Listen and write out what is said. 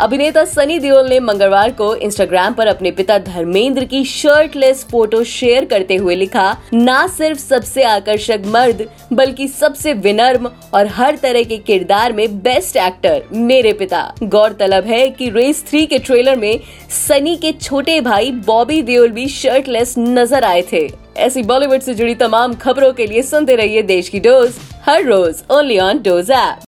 अभिनेता सनी देओल ने मंगलवार को इंस्टाग्राम पर अपने पिता धर्मेंद्र की शर्टलेस फ़ोटो शेयर करते हुए लिखा, ना सिर्फ़ सबसे आकर्षक मर्द, बल्कि सबसे विनर्म और हर तरह के किरदार में बेस्ट एक्टर मेरे पिता। गौरतलब है कि रेस थ्री के ट्रेलर में सनी के छोटे भाई बॉबी देओल भी शर्टलेस नज़र आए थे। ऐसी बॉलीवुड से जुड़ी तमाम खबरों के लिए सुनते रहिए देश की डोज, हर रोज ओनली ऑन डोज ऐप